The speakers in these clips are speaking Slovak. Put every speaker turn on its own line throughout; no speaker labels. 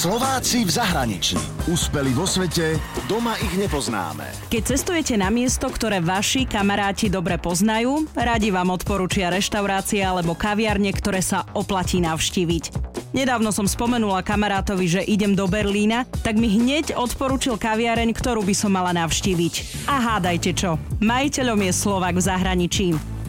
Slováci v zahraničí. Úspeli vo svete, doma ich nepoznáme.
Keď cestujete na miesto, ktoré vaši kamaráti dobre poznajú, radi vám odporúčia reštaurácie alebo kaviarne, ktoré sa oplatí navštíviť. Nedávno som spomenula kamarátovi, že idem do Berlína, tak mi hneď odporúčil kaviareň, ktorú by som mala navštíviť. A hádajte čo, majiteľom je Slovak v zahraničí.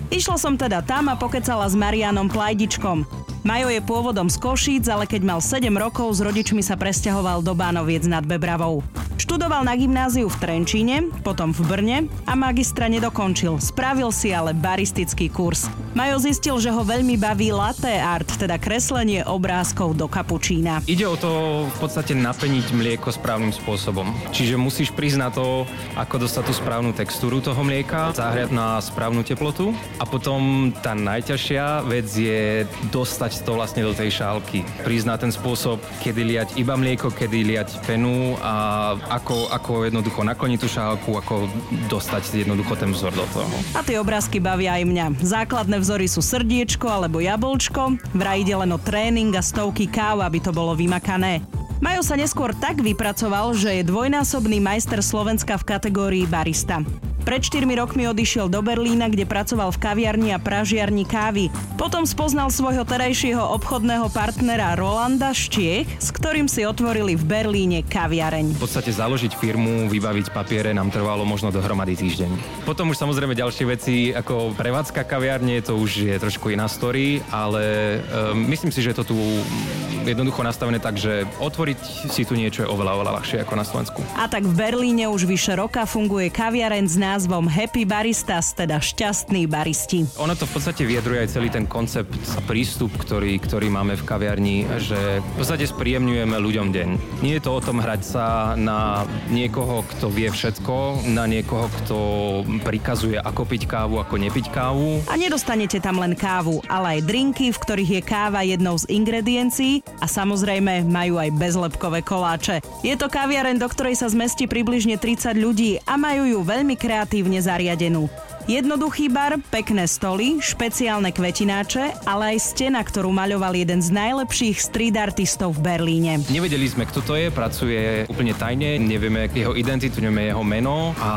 Išla som teda tam a pokecala s Marianom Plajdičkom. Majo je pôvodom z Košíc, ale keď mal 7 rokov, s rodičmi sa presťahoval do Bánoviec nad Bebravou. Študoval na gymnáziu v Trenčíne, potom v Brne a magistra nedokončil. Spravil si ale baristický kurz. Majo zistil, že ho veľmi baví latte art, teda kreslenie obrázkov do kapučína.
Ide o to v podstate napeniť mlieko správnym spôsobom. Čiže musíš prísť na to, ako dostať tú správnu textúru toho mlieka, zahriať na správnu teplotu a potom tá najťažšia vec je dostať dať to vlastne do tej šálky. Na ten spôsob, kedy liať iba mlieko, kedy liať penu a ako, ako jednoducho nakloniť tú šálku, ako dostať jednoducho ten vzor do toho.
A tie obrázky bavia aj mňa. Základné vzory sú srdiečko alebo jablčko, vraj ide len o tréning a stovky káv, aby to bolo vymakané. Majo sa neskôr tak vypracoval, že je dvojnásobný majster Slovenska v kategórii barista. Pred 4 rokmi odišiel do Berlína, kde pracoval v kaviarni a pražiarni kávy. Potom spoznal svojho terajšieho obchodného partnera Rolanda Štiech, s ktorým si otvorili v Berlíne kaviareň.
V podstate založiť firmu, vybaviť papiere nám trvalo možno dohromady týždeň. Potom už samozrejme ďalšie veci ako prevádzka kaviarne, to už je trošku iná story, ale um, myslím si, že to tu jednoducho nastavené tak, že otvoriť si tu niečo je oveľa, oveľa ľahšie ako na Slovensku.
A tak v Berlíne už vyše roka funguje kaviareň s názvom Happy Baristas, teda šťastný baristi.
Ono to v podstate vyjadruje aj celý ten koncept a prístup, ktorý, ktorý máme v kaviarni, že v podstate spríjemňujeme ľuďom deň. Nie je to o tom hrať sa na niekoho, kto vie všetko, na niekoho, kto prikazuje, ako piť kávu, ako nepiť kávu.
A nedostanete tam len kávu, ale aj drinky, v ktorých je káva jednou z ingrediencií a samozrejme majú aj bezlepkové koláče. Je to kaviareň, do ktorej sa zmestí približne 30 ľudí a majú ju veľmi kreatívne kreatívne zariadenú. Jednoduchý bar, pekné stoly, špeciálne kvetináče, ale aj stena, ktorú maľoval jeden z najlepších street artistov v Berlíne.
Nevedeli sme, kto to je, pracuje úplne tajne, nevieme jeho identitu, nevieme jeho meno a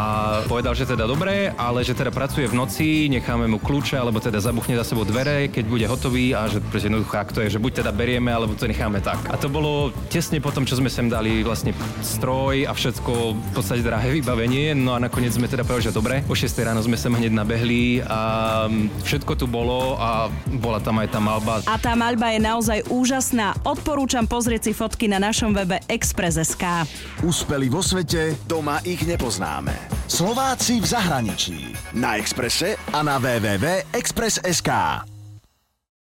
povedal, že teda dobre, ale že teda pracuje v noci, necháme mu kľúče, alebo teda zabuchne za sebou dvere, keď bude hotový a že proste jednoducho, ak to je, že buď teda berieme, alebo to necháme tak. A to bolo tesne potom, čo sme sem dali vlastne stroj a všetko v podstate drahé vybavenie, no a nakoniec sme teda povedali, že dobre, o 6 ráno sme sem hneď nabehli a všetko tu bolo a bola tam aj tá malba.
A tá maľba je naozaj úžasná. Odporúčam pozrieť si fotky na našom webe Express.sk.
Úspeli vo svete, doma ich nepoznáme. Slováci v zahraničí. Na Exprese a na www.express.sk.